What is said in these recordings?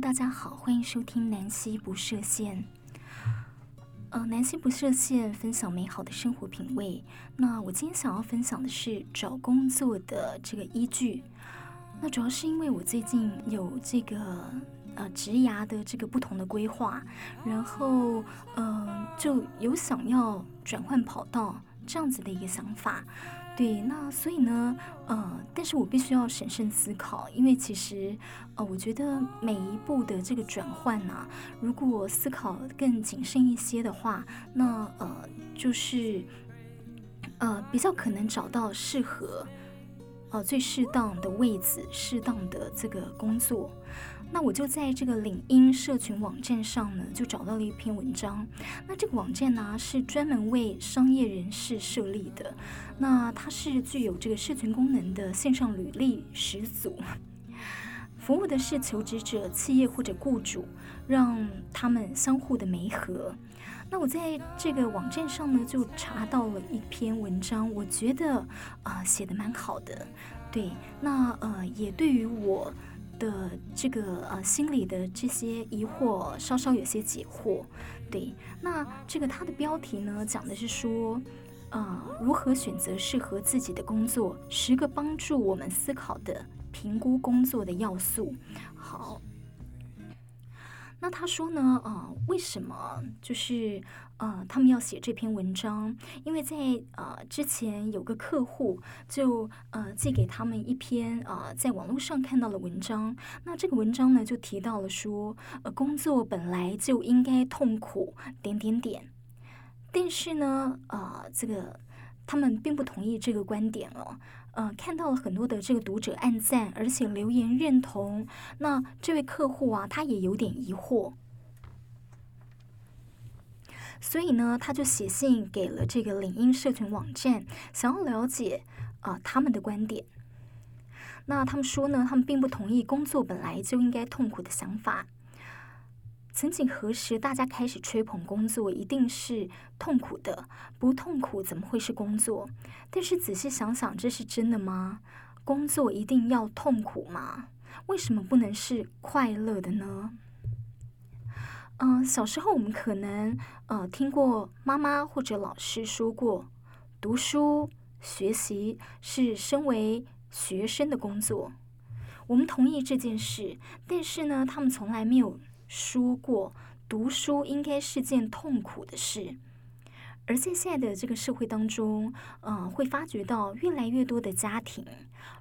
大家好，欢迎收听南希不设限。呃，南希不设限，分享美好的生活品味。那我今天想要分享的是找工作的这个依据。那主要是因为我最近有这个呃职涯的这个不同的规划，然后呃就有想要转换跑道这样子的一个想法。对，那所以呢，呃，但是我必须要审慎思考，因为其实，呃，我觉得每一步的这个转换呢，如果思考更谨慎一些的话，那呃，就是，呃，比较可能找到适合，呃，最适当的位置，适当的这个工作。那我就在这个领英社群网站上呢，就找到了一篇文章。那这个网站呢，是专门为商业人士设立的。那它是具有这个社群功能的线上履历始祖，服务的是求职者、企业或者雇主，让他们相互的媒合。那我在这个网站上呢，就查到了一篇文章，我觉得啊、写的蛮好的。对，那呃，也对于我。的这个呃心里的这些疑惑稍稍有些解惑，对，那这个它的标题呢讲的是说，呃，如何选择适合自己的工作，十个帮助我们思考的评估工作的要素。好。那他说呢？呃，为什么就是呃，他们要写这篇文章？因为在呃之前有个客户就呃寄给他们一篇呃在网络上看到的文章。那这个文章呢就提到了说，呃，工作本来就应该痛苦点点点，但是呢，呃，这个他们并不同意这个观点哦。呃，看到了很多的这个读者按赞，而且留言认同。那这位客户啊，他也有点疑惑，所以呢，他就写信给了这个领英社群网站，想要了解啊、他们的观点。那他们说呢，他们并不同意工作本来就应该痛苦的想法。曾几何时，大家开始吹捧工作一定是痛苦的，不痛苦怎么会是工作？但是仔细想想，这是真的吗？工作一定要痛苦吗？为什么不能是快乐的呢？嗯、呃，小时候我们可能呃听过妈妈或者老师说过，读书学习是身为学生的工作，我们同意这件事，但是呢，他们从来没有。说过，读书应该是件痛苦的事，而在现在的这个社会当中，呃，会发觉到越来越多的家庭，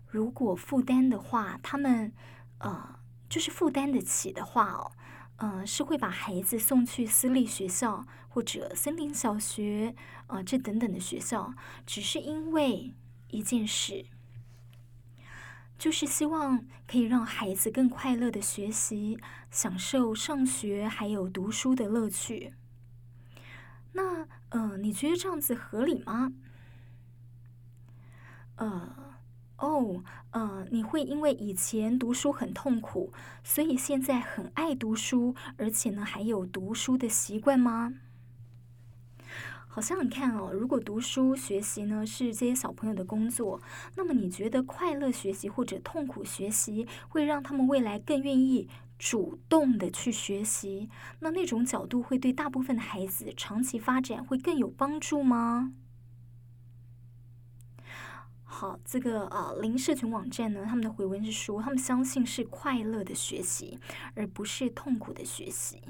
如果负担的话，他们呃，就是负担得起的话哦，呃，是会把孩子送去私立学校或者森林小学啊，呃，这等等的学校，只是因为一件事。就是希望可以让孩子更快乐的学习，享受上学还有读书的乐趣。那呃，你觉得这样子合理吗？呃，哦，呃，你会因为以前读书很痛苦，所以现在很爱读书，而且呢还有读书的习惯吗？好像你看哦，如果读书学习呢是这些小朋友的工作，那么你觉得快乐学习或者痛苦学习会让他们未来更愿意主动的去学习？那那种角度会对大部分的孩子长期发展会更有帮助吗？好，这个呃，零社群网站呢，他们的回文是说，他们相信是快乐的学习，而不是痛苦的学习。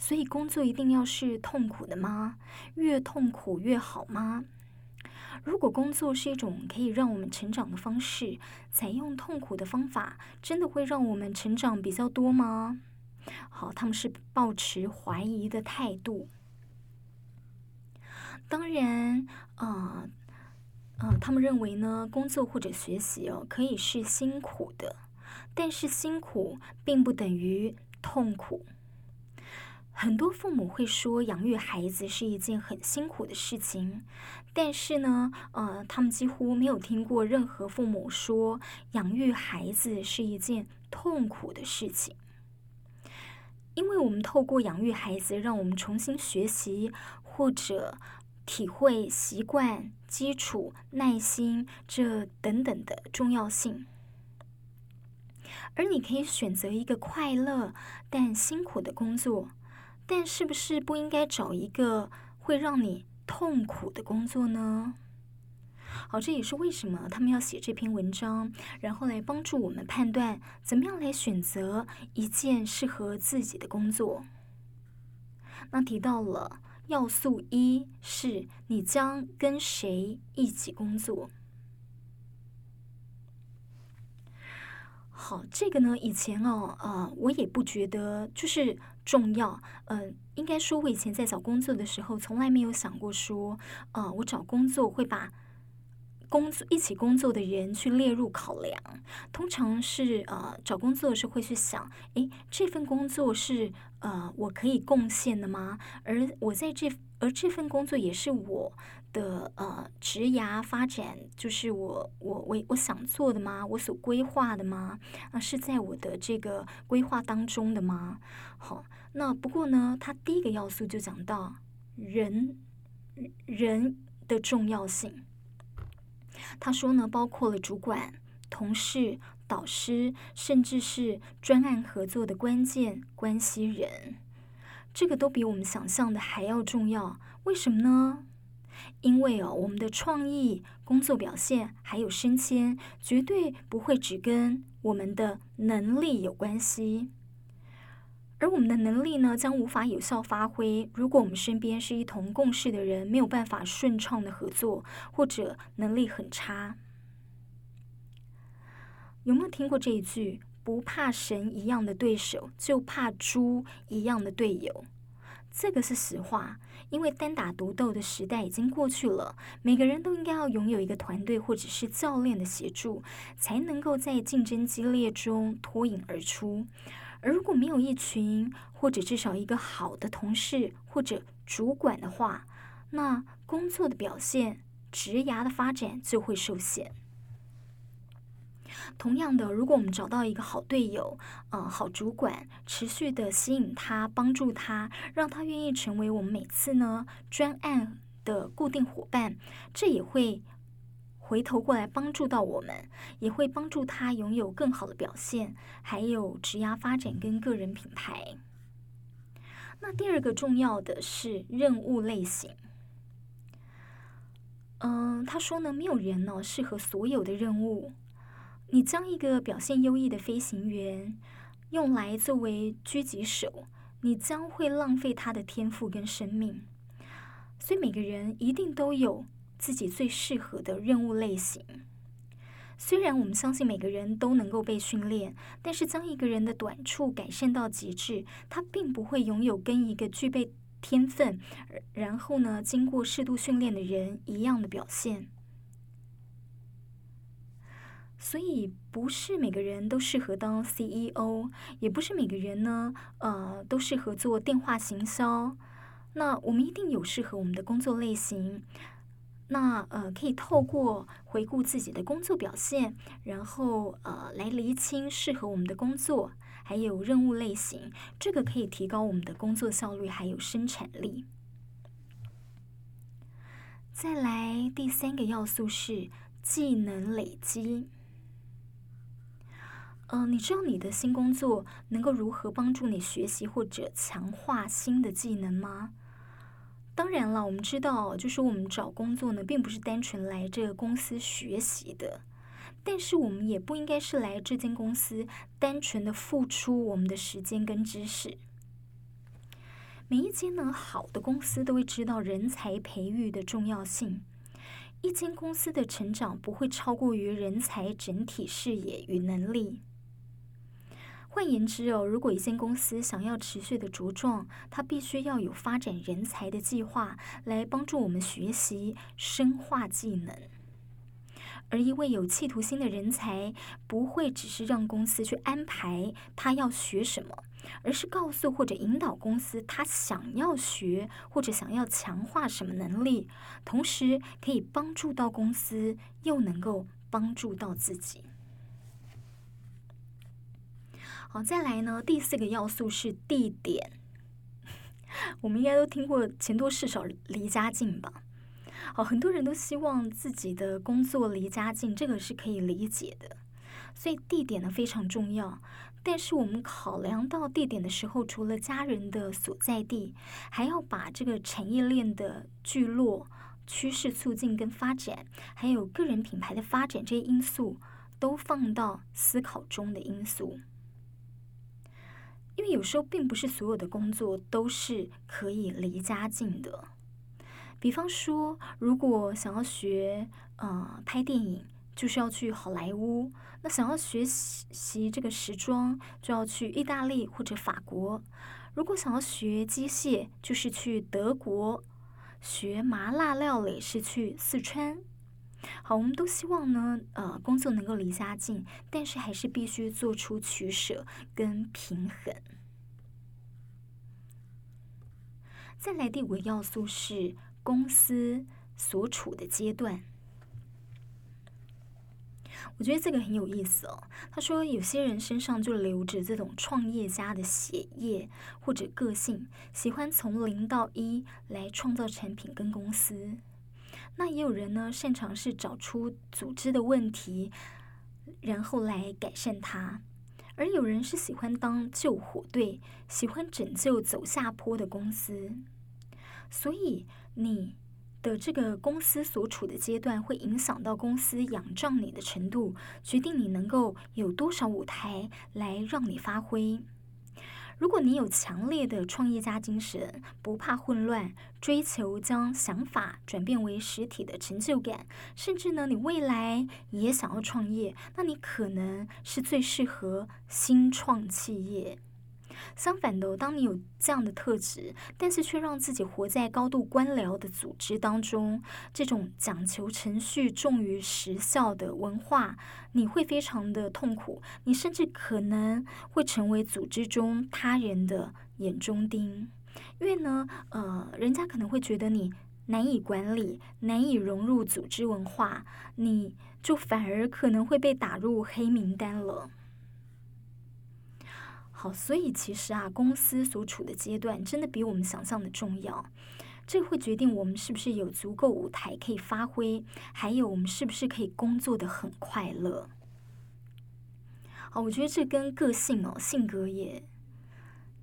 所以工作一定要是痛苦的吗？越痛苦越好吗？如果工作是一种可以让我们成长的方式，采用痛苦的方法，真的会让我们成长比较多吗？好，他们是抱持怀疑的态度。当然，呃，呃，他们认为呢，工作或者学习哦，可以是辛苦的，但是辛苦并不等于痛苦。很多父母会说养育孩子是一件很辛苦的事情，但是呢，呃，他们几乎没有听过任何父母说养育孩子是一件痛苦的事情。因为我们透过养育孩子，让我们重新学习或者体会习惯、基础、耐心这等等的重要性。而你可以选择一个快乐但辛苦的工作，但是不是不应该找一个会让你痛苦的工作呢？好，这也是为什么他们要写这篇文章，然后来帮助我们判断怎么样来选择一件适合自己的工作。那提到了要素一是你将跟谁一起工作。好，这个呢，以前哦，呃，我也不觉得就是重要，嗯，应该说，我以前在找工作的时候，从来没有想过说，呃，我找工作会把工作一起工作的人去列入考量。通常是呃，找工作的时候会去想，诶，这份工作是呃，我可以贡献的吗？而我在这，而这份工作也是我。的呃，职涯发展就是我我我我想做的吗？我所规划的吗？啊，是在我的这个规划当中的吗？好，那不过呢，他第一个要素就讲到人人的重要性。他说呢，包括了主管、同事、导师，甚至是专案合作的关键关系人，这个都比我们想象的还要重要。为什么呢？因为哦，我们的创意、工作表现还有升迁，绝对不会只跟我们的能力有关系。而我们的能力呢，将无法有效发挥，如果我们身边是一同共事的人，没有办法顺畅的合作，或者能力很差。有没有听过这一句？不怕神一样的对手，就怕猪一样的队友。这个是实话，因为单打独斗的时代已经过去了。每个人都应该要拥有一个团队或者是教练的协助，才能够在竞争激烈中脱颖而出。而如果没有一群或者至少一个好的同事或者主管的话，那工作的表现、职涯的发展就会受限。同样的，如果我们找到一个好队友，呃，好主管，持续的吸引他，帮助他，让他愿意成为我们每次呢专案的固定伙伴，这也会回头过来帮助到我们，也会帮助他拥有更好的表现，还有职涯发展跟个人品牌。那第二个重要的是任务类型。嗯、他说呢，没有人呢适合所有的任务。你将一个表现优异的飞行员用来作为狙击手，你将会浪费他的天赋跟生命。所以每个人一定都有自己最适合的任务类型。虽然我们相信每个人都能够被训练，但是将一个人的短处改善到极致，他并不会拥有跟一个具备天分，然后呢，经过适度训练的人一样的表现。所以不是每个人都适合当 CEO，也不是每个人呢，呃，都适合做电话行销。那我们一定有适合我们的工作类型。那呃，可以透过回顾自己的工作表现，然后呃，来厘清适合我们的工作，还有任务类型。这个可以提高我们的工作效率，还有生产力。再来第三个要素是技能累积。嗯、呃，你知道你的新工作能够如何帮助你学习或者强化新的技能吗？当然了，我们知道，就是我们找工作呢，并不是单纯来这个公司学习的，但是我们也不应该是来这间公司单纯的付出我们的时间跟知识。每一间呢，好的公司都会知道人才培育的重要性。一间公司的成长不会超过于人才整体视野与能力。换言之哦，如果一间公司想要持续的茁壮，它必须要有发展人才的计划，来帮助我们学习、深化技能。而一位有企图心的人才，不会只是让公司去安排他要学什么，而是告诉或者引导公司他想要学或者想要强化什么能力，同时可以帮助到公司，又能够帮助到自己。好，再来呢，第四个要素是地点。我们应该都听过“钱多事少离家近”吧？好，很多人都希望自己的工作离家近，这个是可以理解的。所以地点呢非常重要。但是我们考量到地点的时候，除了家人的所在地，还要把这个产业链的聚落、趋势促进跟发展，还有个人品牌的发展这些因素，都放到思考中的因素。因为有时候并不是所有的工作都是可以离家近的。比方说，如果想要学呃拍电影，就是要去好莱坞。那想要学习这个时装，就要去意大利或者法国；如果想要学机械，就是去德国；学麻辣料理是去四川。好，我们都希望呢，呃，工作能够离家近，但是还是必须做出取舍跟平衡。再来第五个要素是公司所处的阶段。我觉得这个很有意思哦。他说，有些人身上就流着这种创业家的血液或者个性，喜欢从零到一来创造产品跟公司。那也有人呢，擅长是找出组织的问题，然后来改善它。而有人是喜欢当救火队，喜欢拯救走下坡的公司。所以你。的这个公司所处的阶段，会影响到公司仰仗你的程度，决定你能够有多少舞台来让你发挥。如果你有强烈的创业家精神，不怕混乱，追求将想法转变为实体的成就感，甚至呢，你未来也想要创业，那你可能是最适合新创企业。相反的，当你有这样的特质，但是却让自己活在高度官僚的组织当中，这种讲求程序重于实效的文化，你会非常的痛苦。你甚至可能会成为组织中他人的眼中钉，因为呢，呃，人家可能会觉得你难以管理，难以融入组织文化，你就反而可能会被打入黑名单了。好，所以其实啊，公司所处的阶段真的比我们想象的重要。这会决定我们是不是有足够舞台可以发挥，还有我们是不是可以工作的很快乐。好，我觉得这跟个性哦，性格也。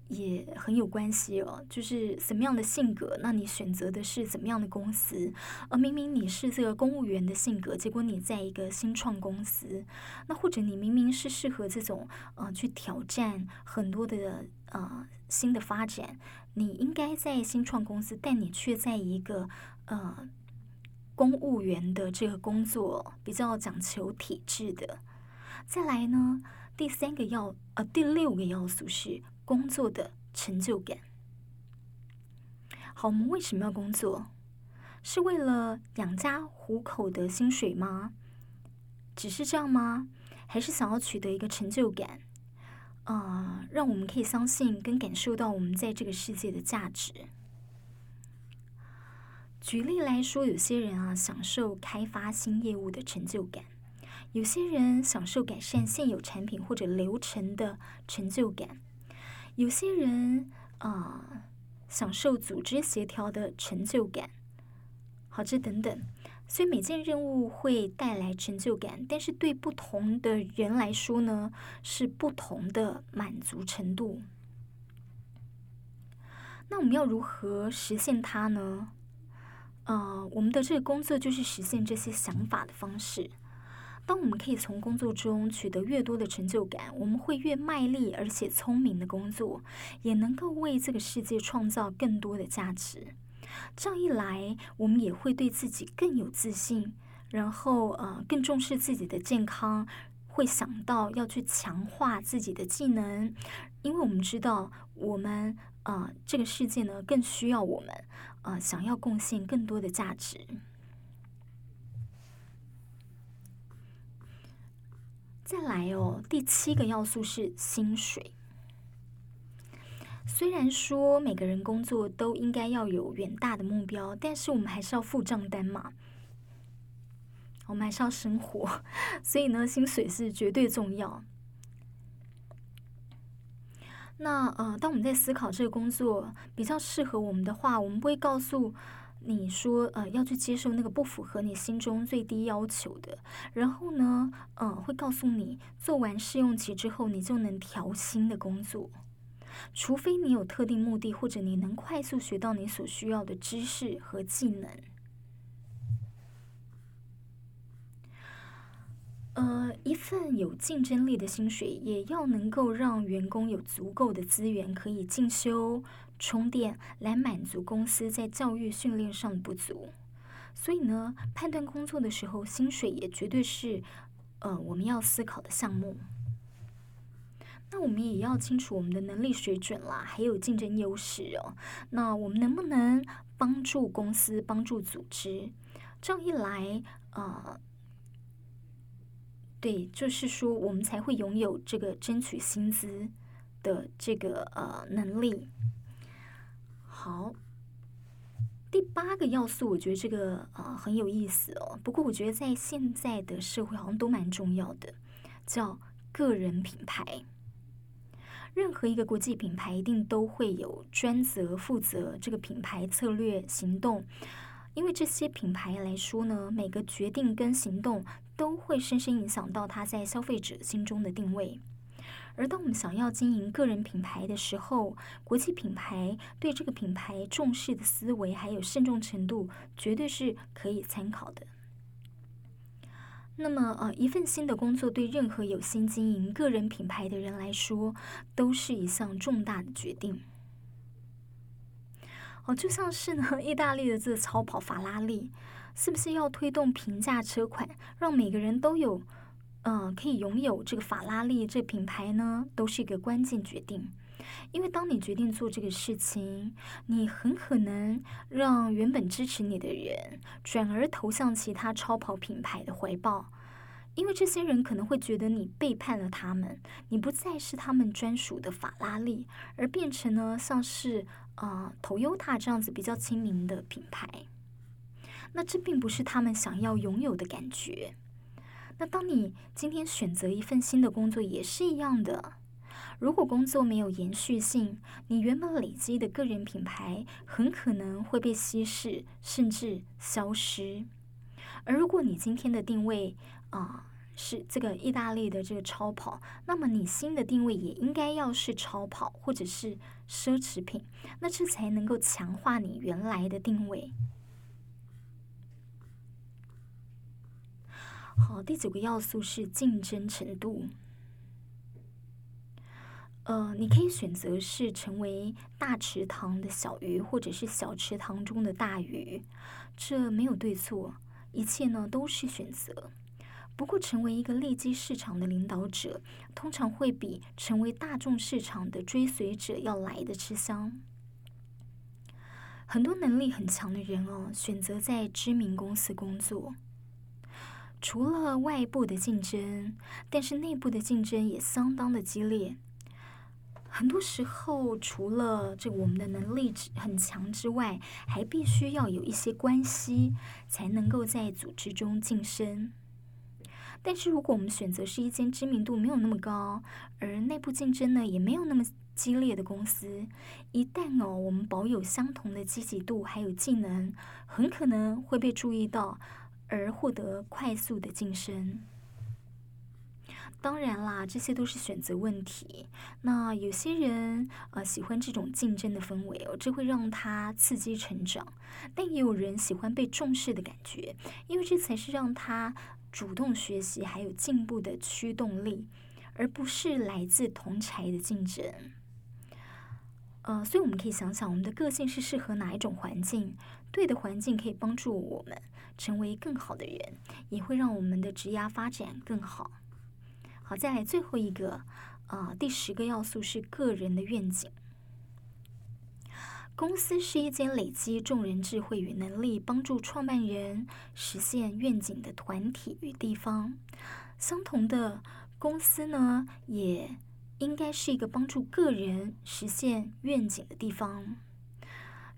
也很有关系哦，就是什么样的性格，那你选择的是怎么样的公司？而明明你是这个公务员的性格，结果你在一个新创公司，那或者你明明是适合这种呃去挑战很多的呃新的发展，你应该在新创公司，但你却在一个呃公务员的这个工作比较讲求体制的。再来呢，第三个要呃第六个要素是。工作的成就感。好，我们为什么要工作？是为了养家糊口的薪水吗？只是这样吗？还是想要取得一个成就感？啊、呃，让我们可以相信跟感受到我们在这个世界的价值。举例来说，有些人啊，享受开发新业务的成就感；有些人享受改善现有产品或者流程的成就感。有些人啊、享受组织协调的成就感，好，这等等，所以每件任务会带来成就感，但是对不同的人来说呢，是不同的满足程度。那我们要如何实现它呢？呃，我们的这个工作就是实现这些想法的方式。当我们可以从工作中取得越多的成就感，我们会越卖力而且聪明的工作，也能够为这个世界创造更多的价值。这样一来，我们也会对自己更有自信，然后呃更重视自己的健康，会想到要去强化自己的技能，因为我们知道我们呃这个世界呢更需要我们，呃想要贡献更多的价值。再来哦，第七个要素是薪水。虽然说每个人工作都应该要有远大的目标，但是我们还是要付账单嘛，我们还是要生活，所以呢，薪水是绝对重要。那呃，当我们在思考这个工作比较适合我们的话，我们不会告诉你说呃要去接受那个不符合你心中最低要求的，然后呢，呃，会告诉你做完试用期之后你就能调薪的工作，除非你有特定目的，或者你能快速学到你所需要的知识和技能。呃，一份有竞争力的薪水，也要能够让员工有足够的资源可以进修、充电，来满足公司在教育训练上的不足。所以呢，判断工作的时候，薪水也绝对是呃我们要思考的项目。那我们也要清楚我们的能力水准啦，还有竞争优势哦。那我们能不能帮助公司、帮助组织？这样一来，呃。对，就是说，我们才会拥有这个争取薪资的这个呃能力。好，第八个要素，我觉得这个呃很有意思哦。不过，我觉得在现在的社会好像都蛮重要的，叫个人品牌。任何一个国际品牌一定都会有专责负责这个品牌策略行动，因为这些品牌来说呢，每个决定跟行动。都会深深影响到他在消费者心中的定位。而当我们想要经营个人品牌的时候，国际品牌对这个品牌重视的思维还有慎重程度，绝对是可以参考的。那么，呃，一份新的工作对任何有心经营个人品牌的人来说，都是一项重大的决定。哦，就像是呢，意大利的这超跑法拉利。是不是要推动平价车款，让每个人都有，呃，可以拥有这个法拉利这品牌呢？都是一个关键决定。因为当你决定做这个事情，你很可能让原本支持你的人转而投向其他超跑品牌的怀抱，因为这些人可能会觉得你背叛了他们，你不再是他们专属的法拉利，而变成呢像是呃，Toyota 这样子比较亲民的品牌。那这并不是他们想要拥有的感觉。那当你今天选择一份新的工作也是一样的。如果工作没有延续性，你原本累积的个人品牌很可能会被稀释，甚至消失。而如果你今天的定位啊、是这个意大利的这个超跑，那么你新的定位也应该要是超跑或者是奢侈品，那这才能够强化你原来的定位。好，第九个要素是竞争程度。呃，你可以选择是成为大池塘的小鱼，或者是小池塘中的大鱼，这没有对错，一切呢都是选择。不过，成为一个利基市场的领导者，通常会比成为大众市场的追随者要来的吃香。很多能力很强的人哦，选择在知名公司工作。除了外部的竞争，但是内部的竞争也相当的激烈。很多时候，除了这我们的能力很强之外，还必须要有一些关系，才能够在组织中晋升。但是，如果我们选择是一间知名度没有那么高，而内部竞争呢也没有那么激烈的公司，一旦哦我们保有相同的积极度还有技能，很可能会被注意到。而获得快速的晋升，当然啦，这些都是选择问题。那有些人呃喜欢这种竞争的氛围哦，这会让他刺激成长；但也有人喜欢被重视的感觉，因为这才是让他主动学习还有进步的驱动力，而不是来自同侪的竞争。呃，所以我们可以想想，我们的个性是适合哪一种环境？对的环境可以帮助我们。成为更好的人，也会让我们的职业发展更好。好，再来最后一个，呃，第十个要素是个人的愿景。公司是一间累积众人智慧与能力，帮助创办人实现愿景的团体与地方。相同的，公司呢，也应该是一个帮助个人实现愿景的地方。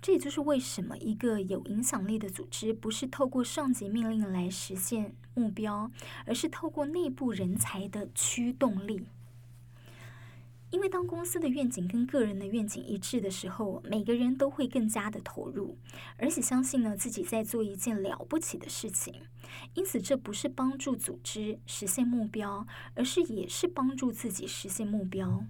这也就是为什么一个有影响力的组织不是透过上级命令来实现目标，而是透过内部人才的驱动力。因为当公司的愿景跟个人的愿景一致的时候，每个人都会更加的投入，而且相信呢自己在做一件了不起的事情。因此，这不是帮助组织实现目标，而是也是帮助自己实现目标。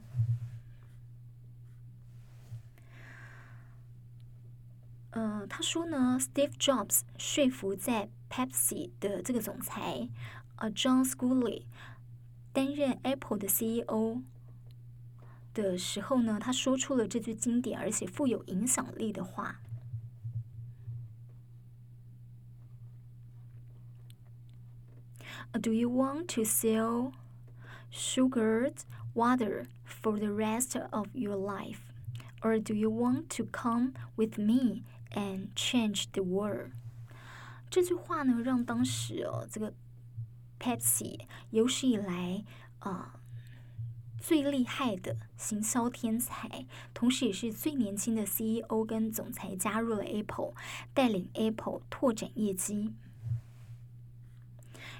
呃，他说呢，Steve Jobs 说服在 Pepsi 的这个总裁，呃，John Sculley 担任 Apple 的 CEO。的时候呢，他说出了这句经典而且富有影响力的话：“Do you want to sell sugared water for the rest of your life, or do you want to come with me and change the world？” 这句话呢，让当时哦，这个 Pepsi 有史以来啊。最厉害的行销天才，同时也是最年轻的 CEO 跟总裁加入了 Apple，带领 Apple 拓展业绩。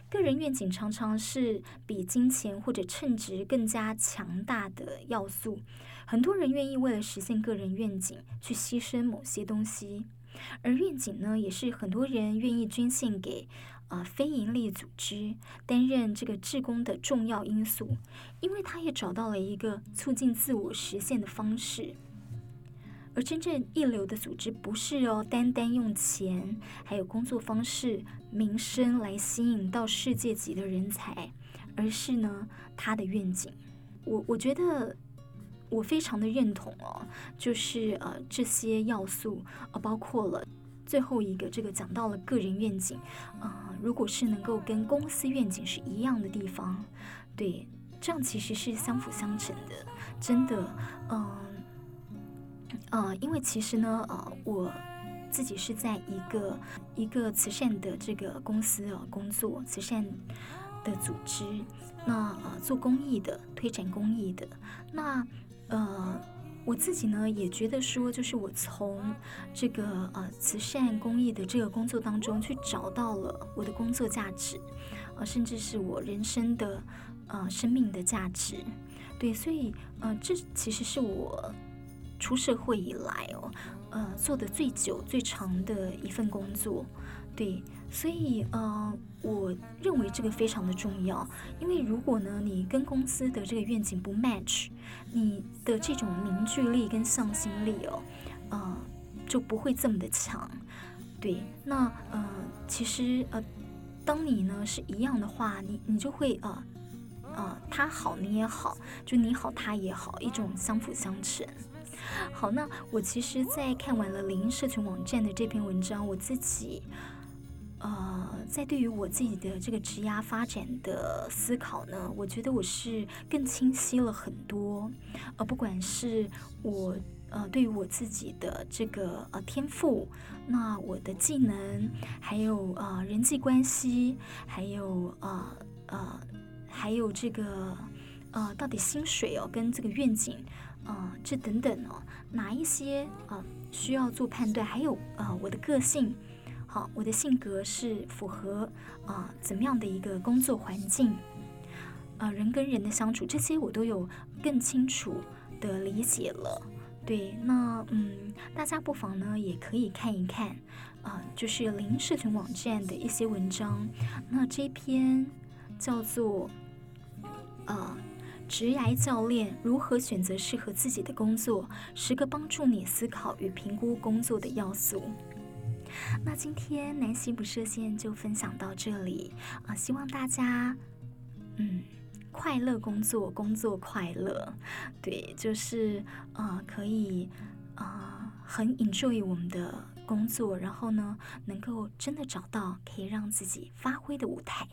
个人愿景常常是比金钱或者称职更加强大的要素。很多人愿意为了实现个人愿景去牺牲某些东西，而愿景呢，也是很多人愿意捐献给。啊，非营利组织担任这个志工的重要因素，因为他也找到了一个促进自我实现的方式。而真正一流的组织不是哦，单单用钱，还有工作方式、名声来吸引到世界级的人才，而是呢，他的愿景。我我觉得我非常的认同哦，就是呃这些要素呃包括了。最后一个，这个讲到了个人愿景，啊、如果是能够跟公司愿景是一样的地方，对，这样其实是相辅相成的，真的，嗯、呃，因为其实呢，呃，我自己是在一个一个慈善的这个公司啊、工作，慈善的组织，那呃做公益的，推展公益的，那呃。我自己呢也觉得说，就是我从这个呃慈善公益的这个工作当中去找到了我的工作价值，呃，甚至是我人生的呃生命的价值，对，所以呃这其实是我出社会以来哦，呃做的最久最长的一份工作，对。所以，呃，我认为这个非常的重要，因为如果呢，你跟公司的这个愿景不 match，你的这种凝聚力跟向心力哦，呃，就不会这么的强。对，那呃，其实呃，当你呢是一样的话，你你就会呃呃，他好你也好，就你好他也好，一种相辅相成。好，那我其实，在看完了零社群网站的这篇文章，我自己。呃，在对于我自己的这个职涯发展的思考呢，我觉得我是更清晰了很多。呃，不管是我呃对于我自己的这个呃天赋，那我的技能，还有呃人际关系，还有呃呃还有这个呃到底薪水哦跟这个愿景啊、呃、这等等哦，哪一些呃需要做判断，还有呃我的个性。好，我的性格是符合啊、怎么样的一个工作环境？啊、人跟人的相处，这些我都有更清楚的理解了。对，那嗯，大家不妨呢也可以看一看啊、就是零社群网站的一些文章。那这篇叫做啊，职涯教练如何选择适合自己的工作，十个帮助你思考与评估工作的要素。那今天南希不设限就分享到这里啊，希望大家嗯快乐工作，工作快乐，对，就是呃可以啊很 enjoy 我们的工作，然后呢能够真的找到可以让自己发挥的舞台。